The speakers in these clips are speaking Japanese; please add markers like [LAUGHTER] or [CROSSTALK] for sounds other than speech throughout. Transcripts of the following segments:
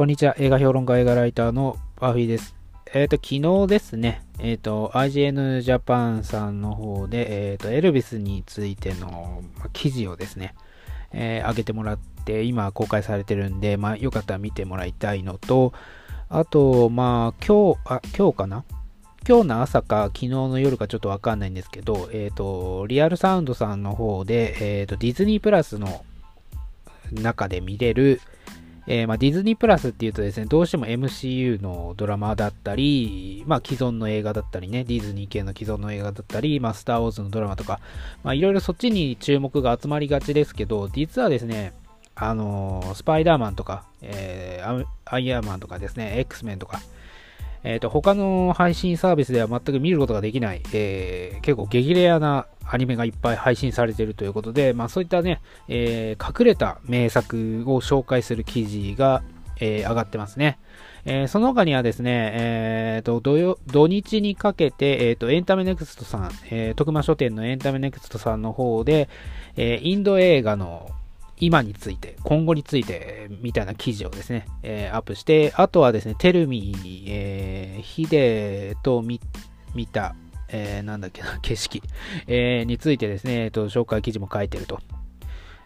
こんにちは。映画評論家、映画ライターのバフィーです。えっ、ー、と、昨日ですね、えっ、ー、と、IGN ジャパンさんの方で、えっ、ー、と、エルビスについての、記事をですね、え上げてもらって、今公開されてるんで、まあ、よかったら見てもらいたいのと、あと、まあ、今日、あ、今日かな？今日の朝か昨日の夜かちょっとわかんないんですけど、えっ、と、リアルサウンドさんの方で、えっ、と、ディズニープラスの中で見れる、えー、まあ、ディズニープラスっていうとですね、どうしても MCU のドラマだったり、まあ、既存の映画だったりね、ディズニー系の既存の映画だったり、まあ、スター・ウォーズのドラマとか、まあ、いろいろそっちに注目が集まりがちですけど、実はですね、あのー、スパイダーマンとか、えー、アイアンマンとかですね、X メンとか、えっ、と、他の配信サービスでは全く見ることができない、え、結構激レアなアニメがいっぱい配信されているということで、まあそういったね、えー、隠れた名作を紹介する記事が、えー、上がってますね。えー、その他にはですね、えーと、土土日にかけて、えーと、エンタメネクストさん、えー、徳間書店のエンタメネクストさんの方で、え、インド映画の今について、今後について、みたいな記事をですね、え、アップして、あとはですね、テルミ、えー、ヒデと見た、えー、なんだっけな、景色、[LAUGHS] えー、についてですね、えーと、紹介記事も書いてると。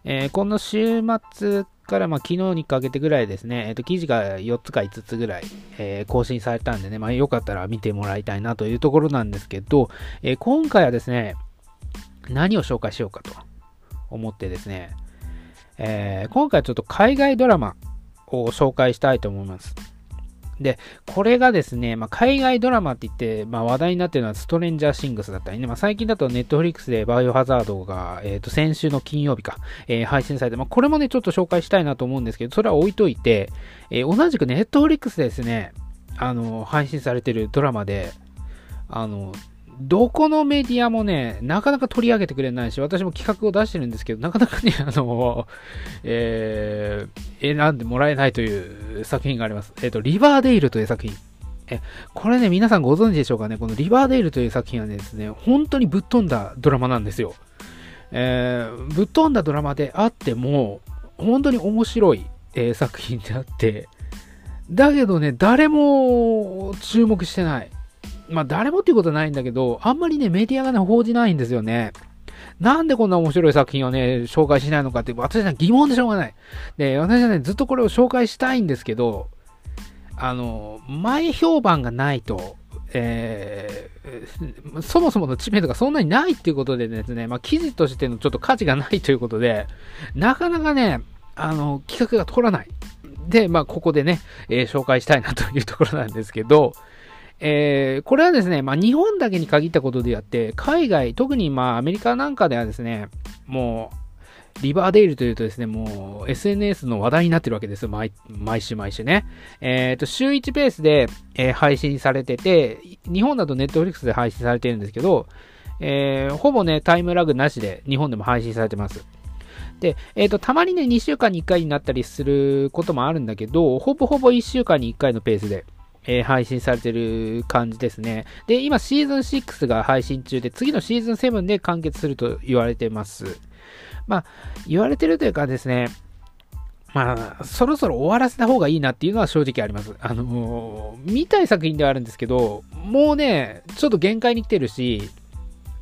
えー、この週末から、まあ、昨日にかけてぐらいですね、えーと、記事が4つか5つぐらい、えー、更新されたんでね、まあ、よかったら見てもらいたいなというところなんですけど、えー、今回はですね、何を紹介しようかと思ってですね、えー、今回ちょっと海外ドラマを紹介したいと思います。で、これがですね、まあ、海外ドラマって言って、まあ、話題になってるのはストレンジャーシングスだったりね、まあ、最近だとネットフリックスでバイオハザードが、えっ、ー、と、先週の金曜日か、えー、配信されて、まあ、これもね、ちょっと紹介したいなと思うんですけど、それは置いといて、えー、同じくネットフリックスでですね、あの、配信されてるドラマで、あの、どこのメディアもね、なかなか取り上げてくれないし、私も企画を出してるんですけど、なかなかね、[LAUGHS] あの、えー、選んでもらえないという作品があります。えっ、ー、と、リバーデイルという作品。え、これね、皆さんご存知でしょうかね、このリバーデイルという作品はですね、本当にぶっ飛んだドラマなんですよ。えー、ぶっ飛んだドラマであっても、本当に面白い、えー、作品であって、だけどね、誰も注目してない。まあ誰もっていうことはないんだけど、あんまりね、メディアがね、報じないんですよね。なんでこんな面白い作品をね、紹介しないのかって、私は疑問でしょうがない。で、私はね、ずっとこれを紹介したいんですけど、あの、前評判がないと、えー、そもそもの知名度がそんなにないっていうことでですね、まあ、記事としてのちょっと価値がないということで、なかなかね、あの、企画が通らない。で、まあ、ここでね、えー、紹介したいなというところなんですけど、えー、これはですね、まあ、日本だけに限ったことであって、海外、特にまあアメリカなんかではですね、もう、リバーデールというとですね、もう SNS の話題になってるわけですよ。毎毎週毎週ね。えっ、ー、と、週1ペースで、えー、配信されてて、日本だと Netflix で配信されてるんですけど、えー、ほぼね、タイムラグなしで日本でも配信されてます。で、えっ、ー、と、たまにね、2週間に1回になったりすることもあるんだけど、ほぼほぼ1週間に1回のペースで、えー、配信されてる感じですね。で、今シーズン6が配信中で、次のシーズン7で完結すると言われてます。まあ、言われてるというかですね、まあ、そろそろ終わらせた方がいいなっていうのは正直あります。あのー、見たい作品ではあるんですけど、もうね、ちょっと限界に来てるし、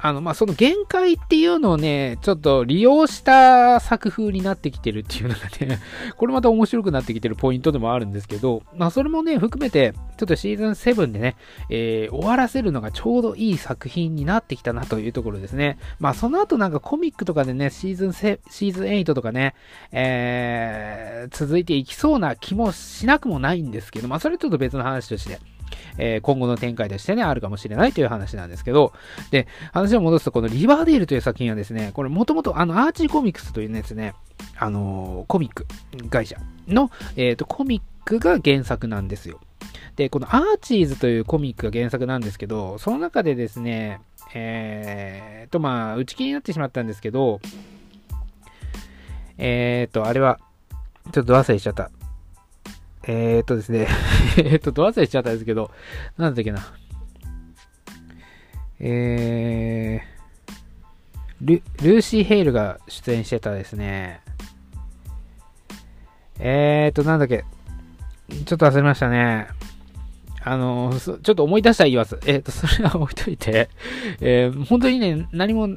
あの、まあ、その限界っていうのをね、ちょっと利用した作風になってきてるっていうのがね、[LAUGHS] これまた面白くなってきてるポイントでもあるんですけど、まあ、それもね、含めて、ちょっとシーズン7でね、えー、終わらせるのがちょうどいい作品になってきたなというところですね。まあ、その後なんかコミックとかでね、シーズンシーズン8とかね、えー、続いていきそうな気もしなくもないんですけど、まあ、それちょっと別の話として、えー、今後の展開としてね、あるかもしれないという話なんですけど、で、話を戻すと、このリバーデールという作品はですね、これもともとあの、アーチーコミックスというですね、あのー、コミック会社の、えっ、ー、と、コミックが原作なんですよ。で、このアーチーズというコミックが原作なんですけど、その中でですね、えーと、まあ、打ち切りになってしまったんですけど、えーと、あれは、ちょっと忘れしちゃった。えー、っとですね [LAUGHS] えっと、ど忘れしちゃったんですけど、なんだっけな。えー、ル、ルーシー・ヘイルが出演してたですね。えー、っと、なんだっけ。ちょっと忘れましたね。あの、ちょっと思い出したら言います。えっ、と、それは置いといて、えー、本当にね、何も、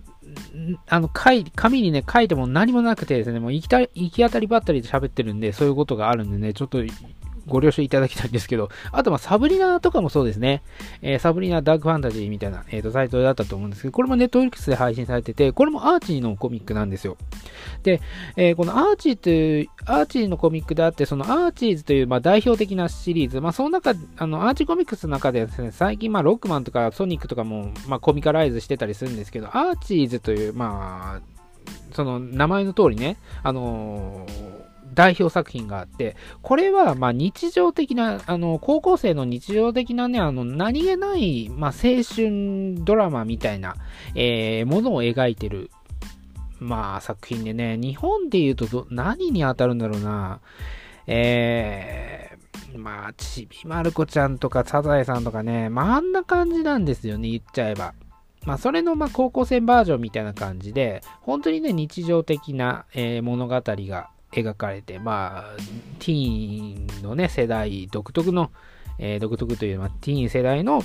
あの、書い、紙にね、書いても何もなくてですね、もう行きた、行き当たりばったりで喋ってるんで、そういうことがあるんでね、ちょっとご了承いただきたいんですけど、あと、ま、サブリナとかもそうですね。えー、サブリナダークファンタジーみたいな、え、ー、と、サイトだったと思うんですけど、これも Netflix で配信されてて、これもアーチーのコミックなんですよ。で、えー、このアーチーという、アーチーのコミックであって、そのアーチーズという、まあ、代表的なシリーズ、まあ、その中、あの、アーチーコミックスの中でですね、最近、まあ、ロックマンとかソニックとかも、まあ、コミカライズしてたりするんですけど、アーチーズという、まあ、その名前の通りね、あのー代表作品があって、これはま日常的な、あの、高校生の日常的なね、あの、何気ない、まあ、青春ドラマみたいな、えー、ものを描いてる、まあ、作品でね、日本で言うとど、何に当たるんだろうな、えー、まあ、ちびまる子ちゃんとかサザエさんとかね、まあ、あんな感じなんですよね、言っちゃえば。まあ、それのま高校生バージョンみたいな感じで、本当にね、日常的な、えー、物語が描かれて、まあ、ティーンのね、世代独特の、えー、独特という、まあ、ティーン世代の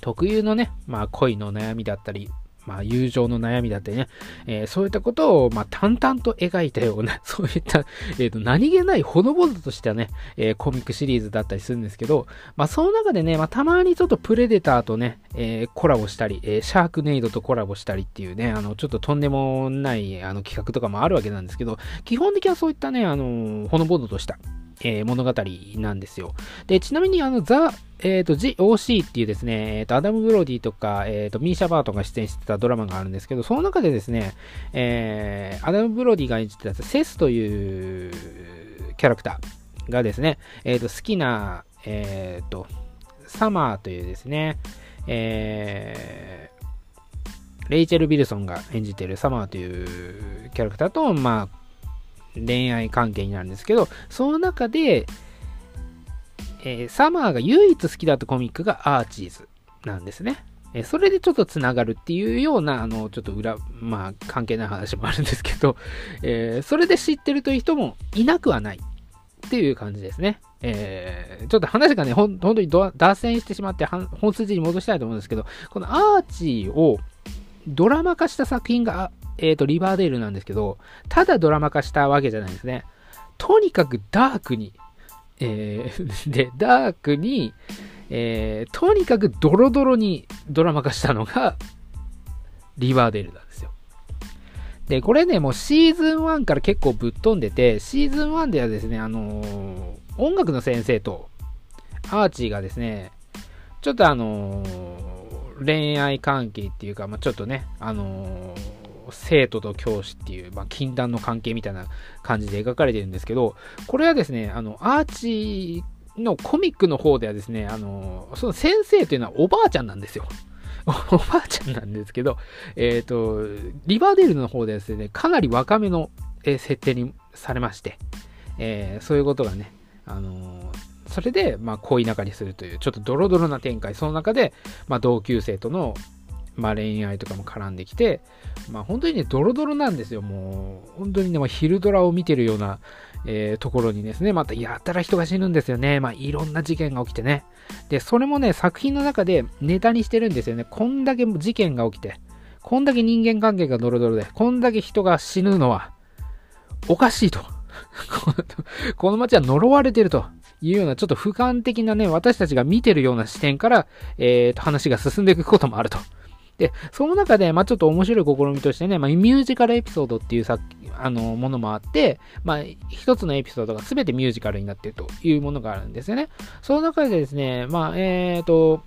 特有のね、まあ、恋の悩みだったり、まあ、友情の悩みだったりね、えー、そういったことを、まあ、淡々と描いたような、[LAUGHS] そういった、えっ、ー、と、何気ないほのぼのとしたね、えー、コミックシリーズだったりするんですけど、まあ、その中でね、まあ、たまにちょっとプレデターとね、えコラボしたり、えシャークネイドとコラボしたりっていうね、あの、ちょっととんでもない、あの、企画とかもあるわけなんですけど、基本的にはそういったね、あの、ほのぼのとした、えー、物語なんですよ。で、ちなみにあの、ザ・えっ、ー、と、GOC っていうですね、えっ、ー、と、アダム・ブロディとか、えっ、と、ミーシャ・バートンが出演してたドラマがあるんですけど、その中でですね、えアダム・ブロディが演じてたセスというキャラクターがですね、えっ、と、好きな、えっ、と、サマーというですね、えレイチェル・ビルソンが演じてるサマーというキャラクターと、まあ、恋愛関係になるんですけど、その中で、えー、サマーが唯一好きだったコミックがアーチーズなんですね。えー、それでちょっとつながるっていうような、あの、ちょっと裏、まあ、関係ない話もあるんですけど、えー、それで知ってるという人もいなくはないっていう感じですね。えー、ちょっと話がね、ほん本当に脱線してしまって本筋に戻したいと思うんですけど、このアーチーをドラマ化した作品がえっ、ー、と、リバーデールなんですけど、ただドラマ化したわけじゃないですね。とにかくダークに、えー、[LAUGHS] で、ダークに、えー、とにかくドロドロにドラマ化したのが、リバーデールなんですよ。で、これね、もうシーズン1から結構ぶっ飛んでて、シーズン1ではですね、あのー、音楽の先生と、アーチーがですね、ちょっとあのー、恋愛関係っていうか、まあ、ちょっとね、あのー生徒と教師っていう、まあ、禁断の関係みたいな感じで描かれてるんですけど、これはですね、あの、アーチのコミックの方ではですね、あの、その先生というのはおばあちゃんなんですよ。[LAUGHS] おばあちゃんなんですけど、えっ、ー、と、リバーデールの方ではですね、かなり若めの、え設定にされまして、えー、そういうことがね、あのそれで、まあ、恋仲にするという、ちょっとドロドロな展開、その中で、まあ、同級生との、まあ、恋愛とかも絡んできて、まあ、本当にね、ドロドロなんですよ。もう、本当にね、まあ、昼ドラを見てるような、えー、ところにですね、またやたら人が死ぬんですよね。まあ、いろんな事件が起きてね。で、それもね、作品の中でネタにしてるんですよね。こんだけ事件が起きて、こんだけ人間関係がドロドロで、こんだけ人が死ぬのは、おかしいと。[LAUGHS] この街は呪われてるというような、ちょっと俯瞰的なね、私たちが見てるような視点から、えー、と話が進んでいくこともあると。で、その中で、まあ、ちょっと面白い試みとしてね、まあ、ミュージカルエピソードっていうさあのものもあって、まあ、一つのエピソードが全てミュージカルになっているというものがあるんですよね。その中でですね、まあ、えっ、ー、と、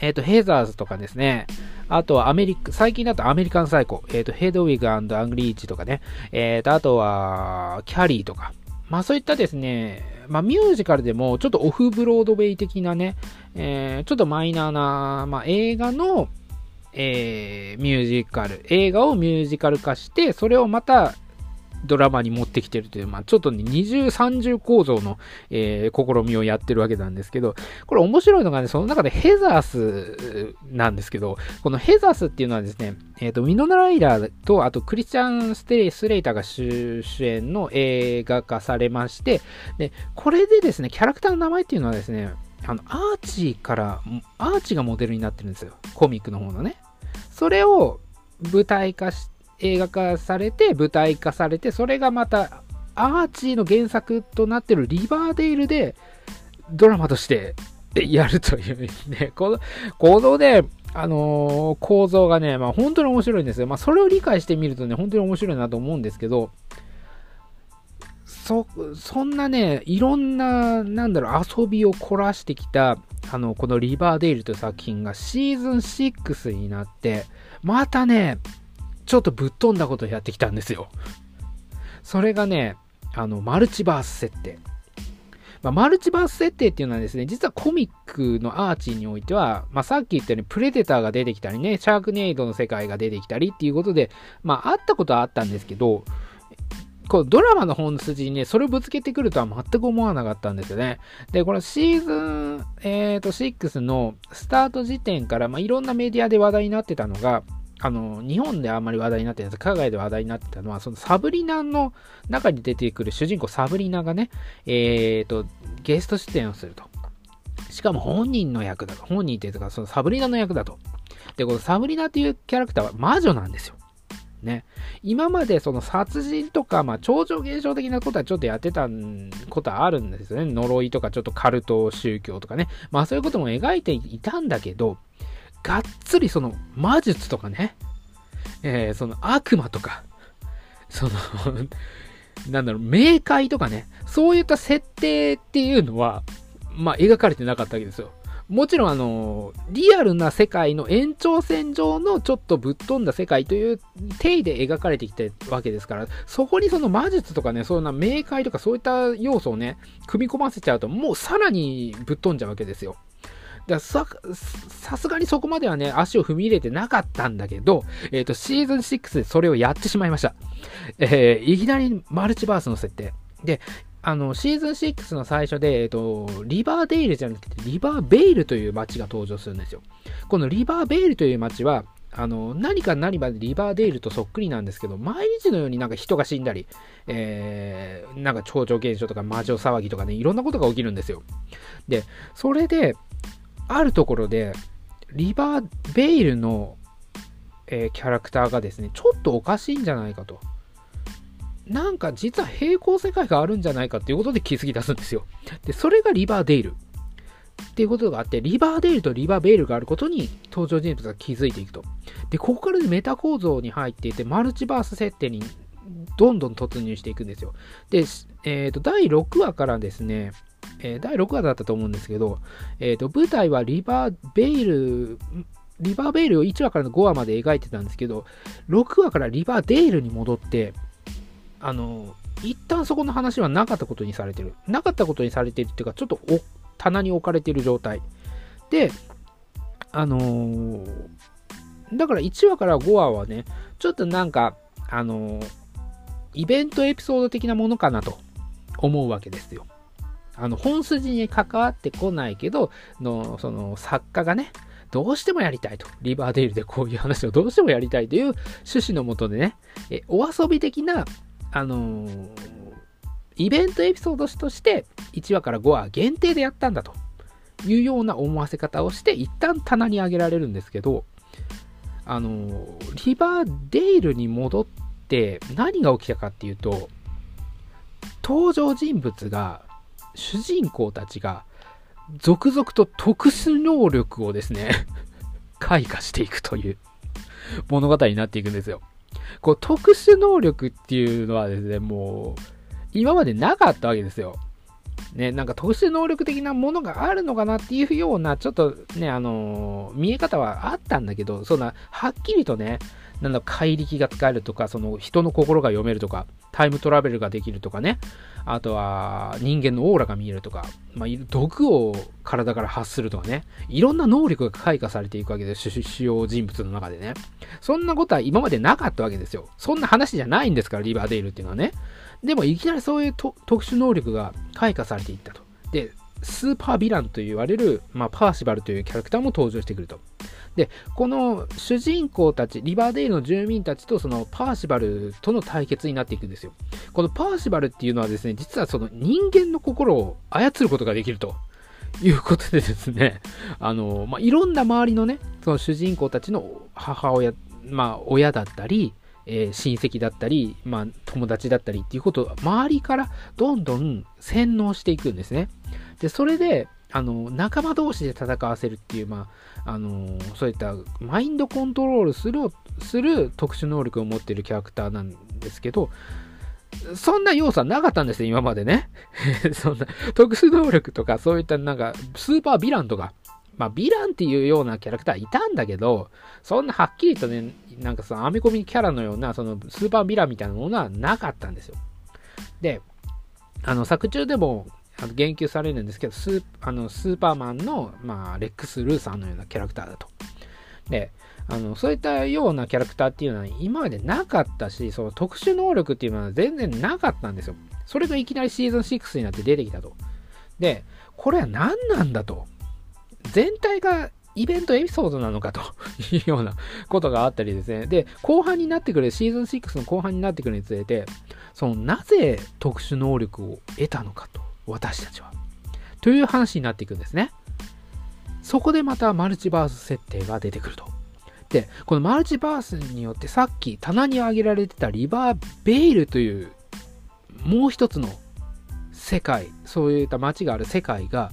えっ、ー、と、ヘイザーズとかですね、あとはアメリカ、最近だとアメリカンサイコ、えっ、ー、と、ヘドウィグアングリーチとかね、えっ、と、あとは、キャリーとか、まあそういったですね、まあミュージカルでもちょっとオフブロードウェイ的なね、えー、ちょっとマイナーな、まあ映画の、えー、ミュージカル、映画をミュージカル化して、それをまた、ドラマに持ってきてるという、まあ、ちょっとね、二重三重構造の、えー、試みをやってるわけなんですけど、これ面白いのがね、その中でヘザースなんですけど、このヘザースっていうのはですね、えっ、ー、と、ウィノナ・ライダーと、あと、クリスチャン・ステレスレイターが主演の映画化されまして、で、これでですね、キャラクターの名前っていうのはですね、あの、アーチから、アーチがモデルになってるんですよ。コミックの方のね。それを舞台化して映画化されて、舞台化されて、それがまた、アーチーの原作となってるリバーデイルで、ドラマとしてやるというね、[LAUGHS] この、このね、あのー、構造がね、まあ本当に面白いんですよ。まあそれを理解してみるとね、本当に面白いなと思うんですけど、そ、そんなね、いろんな、なんだろう、遊びを凝らしてきた、あの、このリバーデイルという作品がシーズン6になって、またね、ちょっとぶっ飛んだことやってきたんですよ。それがね、あの、マルチバース設定。まあ、マルチバース設定っていうのはですね、実はコミックのアーチにおいては、まあ、さっき言ったようにプレデターが出てきたりね、シャークネイドの世界が出てきたりっていうことで、まあ、あったことはあったんですけど、このドラマの本筋にね、それをぶつけてくるとは全く思わなかったんですよね。で、このシーズン、えー、と6のスタート時点から、まあ、いろんなメディアで話題になってたのが、あの、日本であんまり話題になってないです。海外で話題になってたのは、そのサブリナの中に出てくる主人公サブリナがね、えーと、ゲスト出演をすると。しかも本人の役だと。本人っていうか、そのサブリナの役だと。で、このサブリナっていうキャラクターは魔女なんですよ。ね。今までその殺人とか、まあ、超常現象的なことはちょっとやってたことはあるんですよね。呪いとかちょっとカルト宗教とかね。まあそういうことも描いていたんだけど、がっつりその魔術とかね、えー、その悪魔とか、その [LAUGHS] なんだろう、冥界とかね、そういった設定っていうのは、まあ、描かれてなかったわけですよ。もちろん、あの、リアルな世界の延長線上のちょっとぶっ飛んだ世界という体で描かれてきたわけですから、そこにその魔術とかね、そんな冥界とかそういった要素をね、組み込ませちゃうと、もうさらにぶっ飛んじゃうわけですよ。ださ、さすがにそこまではね、足を踏み入れてなかったんだけど、えっ、ー、と、シーズン6でそれをやってしまいました。えー、いきなりマルチバースの設定。で、あの、シーズン6の最初で、えっ、と、リバーデイルじゃなくて、リバーベイルという街が登場するんですよ。このリバーベイルという街は、あの、何か何かでリバーデイルとそっくりなんですけど、毎日のようになんか人が死んだり、えー、なんか超常現象とか魔女騒ぎとかね、いろんなことが起きるんですよ。で、それで、あるところで、リバーベイルの、えー、キャラクターがですね、ちょっとおかしいんじゃないかと。なんか実は平行世界があるんじゃないかっていうことで気づき出すんですよ。で、それがリバーデイル。っていうことがあって、リバーデイルとリバーベイルがあることに登場人物が気づいていくと。で、ここからメタ構造に入っていて、マルチバース設定にどんどん突入していくんですよ。で、えっ、ー、と、第6話からですね、えー、第6話だったと思うんですけど、えーと、舞台はリバーベイル、リバーベイルを1話からの5話まで描いてたんですけど、6話からリバーデイルに戻って、あの、一旦そこの話はなかったことにされてる。なかったことにされてるっていうか、ちょっと棚に置かれてる状態。で、あのー、だから1話から5話はね、ちょっとなんか、あのー、イベントエピソード的なものかなと思うわけですよ。あの、本筋に関わってこないけど、の、その、作家がね、どうしてもやりたいと。リバーデールでこういう話をどうしてもやりたいという趣旨のもとでね、えお遊び的な、あのー、イベントエピソードとして1話から5話限定でやったんだというような思わせ方をして一旦棚に上げられるんですけど、あのー、リバーデールに戻って何が起きたかっていうと、登場人物が主人公たちが続々と特殊能力をですね [LAUGHS] 開花していくという物語になっていくんですよ。こう特殊能力っていうのはですね、もう今までなかったわけですよ。ね、なんか特殊能力的なものがあるのかなっていうような、ちょっとね、あのー、見え方はあったんだけど、そんな、はっきりとね、なんだ、怪力が使えるとか、その人の心が読めるとか、タイムトラベルができるとかね、あとは人間のオーラが見えるとか、まあ、毒を体から発するとかね、いろんな能力が開花されていくわけです、主要人物の中でね。そんなことは今までなかったわけですよ。そんな話じゃないんですから、リバーデイルっていうのはね。でもいきなりそういう特殊能力が開花されていったと。で、スーパーヴィランと言われる、まあ、パーシバルというキャラクターも登場してくると。で、この主人公たち、リバーデールの住民たちとそのパーシバルとの対決になっていくんですよ。このパーシバルっていうのはですね、実はその人間の心を操ることができると。いうことでですね、あの、まあ、いろんな周りのね、その主人公たちの母親、まあ、親だったり、えー、親戚だったり、まあ、友達だったりっていうことを周りからどんどん洗脳していくんですね。で、それで、あの、仲間同士で戦わせるっていう、まあ、あの、そういったマインドコントロールする、する特殊能力を持ってるキャラクターなんですけど、そんな要素はなかったんですよ、今までね。[LAUGHS] そんな、特殊能力とか、そういったなんか、スーパーヴィランとか、まあ、ヴィランっていうようなキャラクターいたんだけど、そんなはっきりとね、なんかその、アメコミキャラのような、その、スーパーヴィランみたいなものはなかったんですよ。で、あの、作中でも、あの言及されるんですけど、スーあのスーパーマンの、まあ、レックス・ルーサーのようなキャラクターだと。で、あのそういったようなキャラクターっていうのは今までなかったし、その特殊能力っていうのは全然なかったんですよ。それがいきなりシーズン6になって出てきたと。で、これは何なんだと。全体がイベントエピソードなのかと [LAUGHS] いうようなことがあったりですね。で、後半になってくる、シーズン6の後半になってくるにつれて、そのなぜ特殊能力を得たのかと、私たちは。という話になっていくんですね。そこでまたマルチバース設定が出てくると。で、このマルチバースによってさっき棚に挙げられてたリバーベイルというもう一つの世界、そういった街がある世界が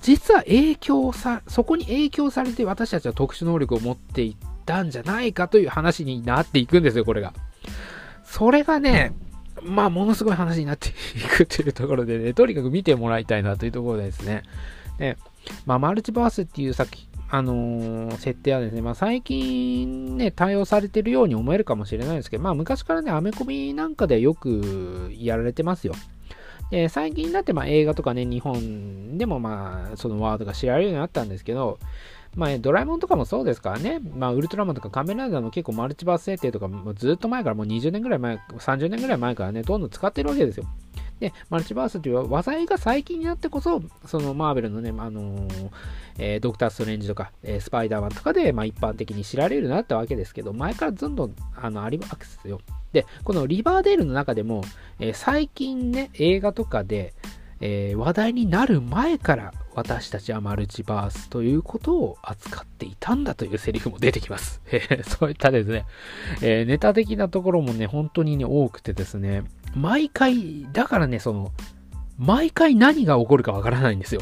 実は影響さ、そこに影響されて私たちは特殊能力を持っていったんじゃないかという話になっていくんですよ、これが。それがね、まあ、ものすごい話になっていくというところでね、[LAUGHS] とにかく見てもらいたいなというところですね。で、まあ、マルチバースっていう作品、あのー、設定はですね、まあ、最近ね、対応されてるように思えるかもしれないですけど、まあ、昔からね、アメコミなんかでよくやられてますよ。で、最近になって、まあ、映画とかね、日本でも、まあ、そのワードが知られるようになったんですけど、まあ、ドラえもんとかもそうですからね、まあ、ウルトラマンとか仮面ライダーも結構マルチバース設定とか、もずっと前からもう20年ぐらい前、30年ぐらい前からね、どんどん使ってるわけですよ。で、マルチバースという話題が最近になってこそ、そのマーベルのね、あのー、えー、ドクター・ストレンジとか、えー、スパイダーマンとかで、まあ、一般的に知られるようになったわけですけど、前からどんどんあのありますよ。で、このリバーデールの中でも、え、最近ね、映画とかで、えー、話題になる前から私たちはマルチバースということを扱っていたんだというセリフも出てきます。[LAUGHS] そういったですね、えー、ネタ的なところもね、本当にね、多くてですね、毎回、だからね、その、毎回何が起こるかわからないんですよ。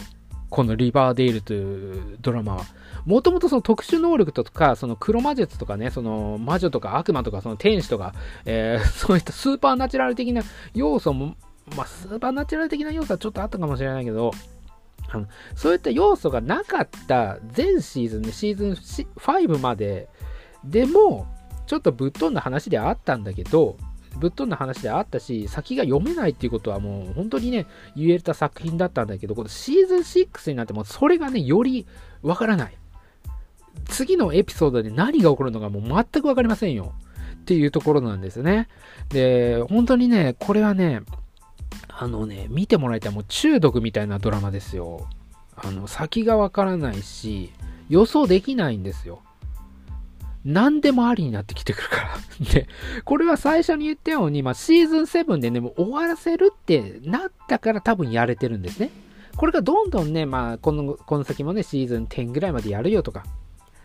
このリバーデールというドラマは。もともとその特殊能力とか、その黒魔術とかね、その魔女とか悪魔とか、その天使とか、えー、そういったスーパーナチュラル的な要素も、まあ、スーパーナチュラル的な要素はちょっとあったかもしれないけど、あのそういった要素がなかった全シーズンで、シーズン5まででも、ちょっとぶっ飛んだ話であったんだけど、ぶっ飛んだ話であったし、先が読めないっていうことはもう本当にね、言えた作品だったんだけど、このシーズン6になってもそれがね、よりわからない。次のエピソードで何が起こるのかもう全くわかりませんよ。っていうところなんですね。で、本当にね、これはね、あのね、見てもらいたい。もう中毒みたいなドラマですよ。あの、先がわからないし、予想できないんですよ。何でもありになってきてくるから。[LAUGHS] で、これは最初に言ったように、まあ、シーズン7でね、もう終わらせるってなったから多分やれてるんですね。これがどんどんね、まあ、この、この先もね、シーズン10ぐらいまでやるよとか、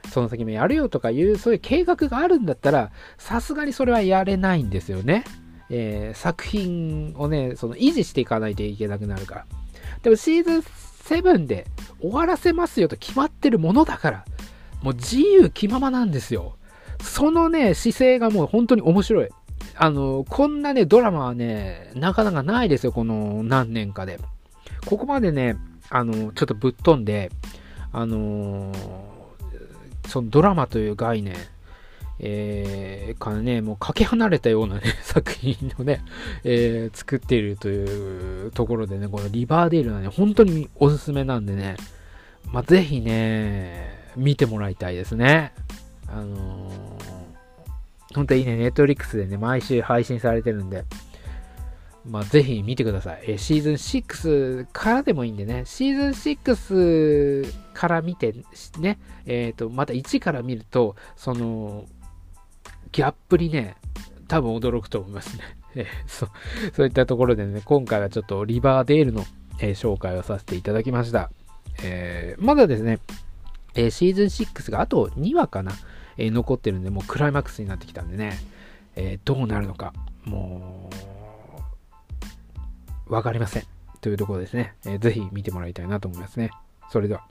その先もやるよとかいう、そういう計画があるんだったら、さすがにそれはやれないんですよね。えー、作品をね、その維持していかないといけなくなるから。でもシーズン7で終わらせますよと決まってるものだから、もう自由気ままなんですよ。そのね、姿勢がもう本当に面白い。あの、こんなね、ドラマはね、なかなかないですよ、この何年かで。ここまでね、あの、ちょっとぶっ飛んで、あのそのドラマという概念、えー、からね、もうかけ離れたようなね、[LAUGHS] 作品をね、えー、作っているというところでね、このリバーデールはね、本当におすすめなんでね、まあ、ぜひね、見てもらいたいですね。あのー、本当にね、ネットリックスでね、毎週配信されてるんで、まあ、ぜひ見てください。えシーズン6からでもいいんでね、シーズン6から見て、ね、えっ、ー、と、また1から見ると、その、ギャップにね、多分驚くと思いますね。[LAUGHS] えそそういったところでね、今回はちょっとリバーデールの、えー、紹介をさせていただきました。えー、まだですね、えー、シーズン6があと2話かな、え残ってるんで、もうクライマックスになってきたんでね、えどうなるのか、もう、わかりません。というところですね、えー。ぜひ見てもらいたいなと思いますね。それでは。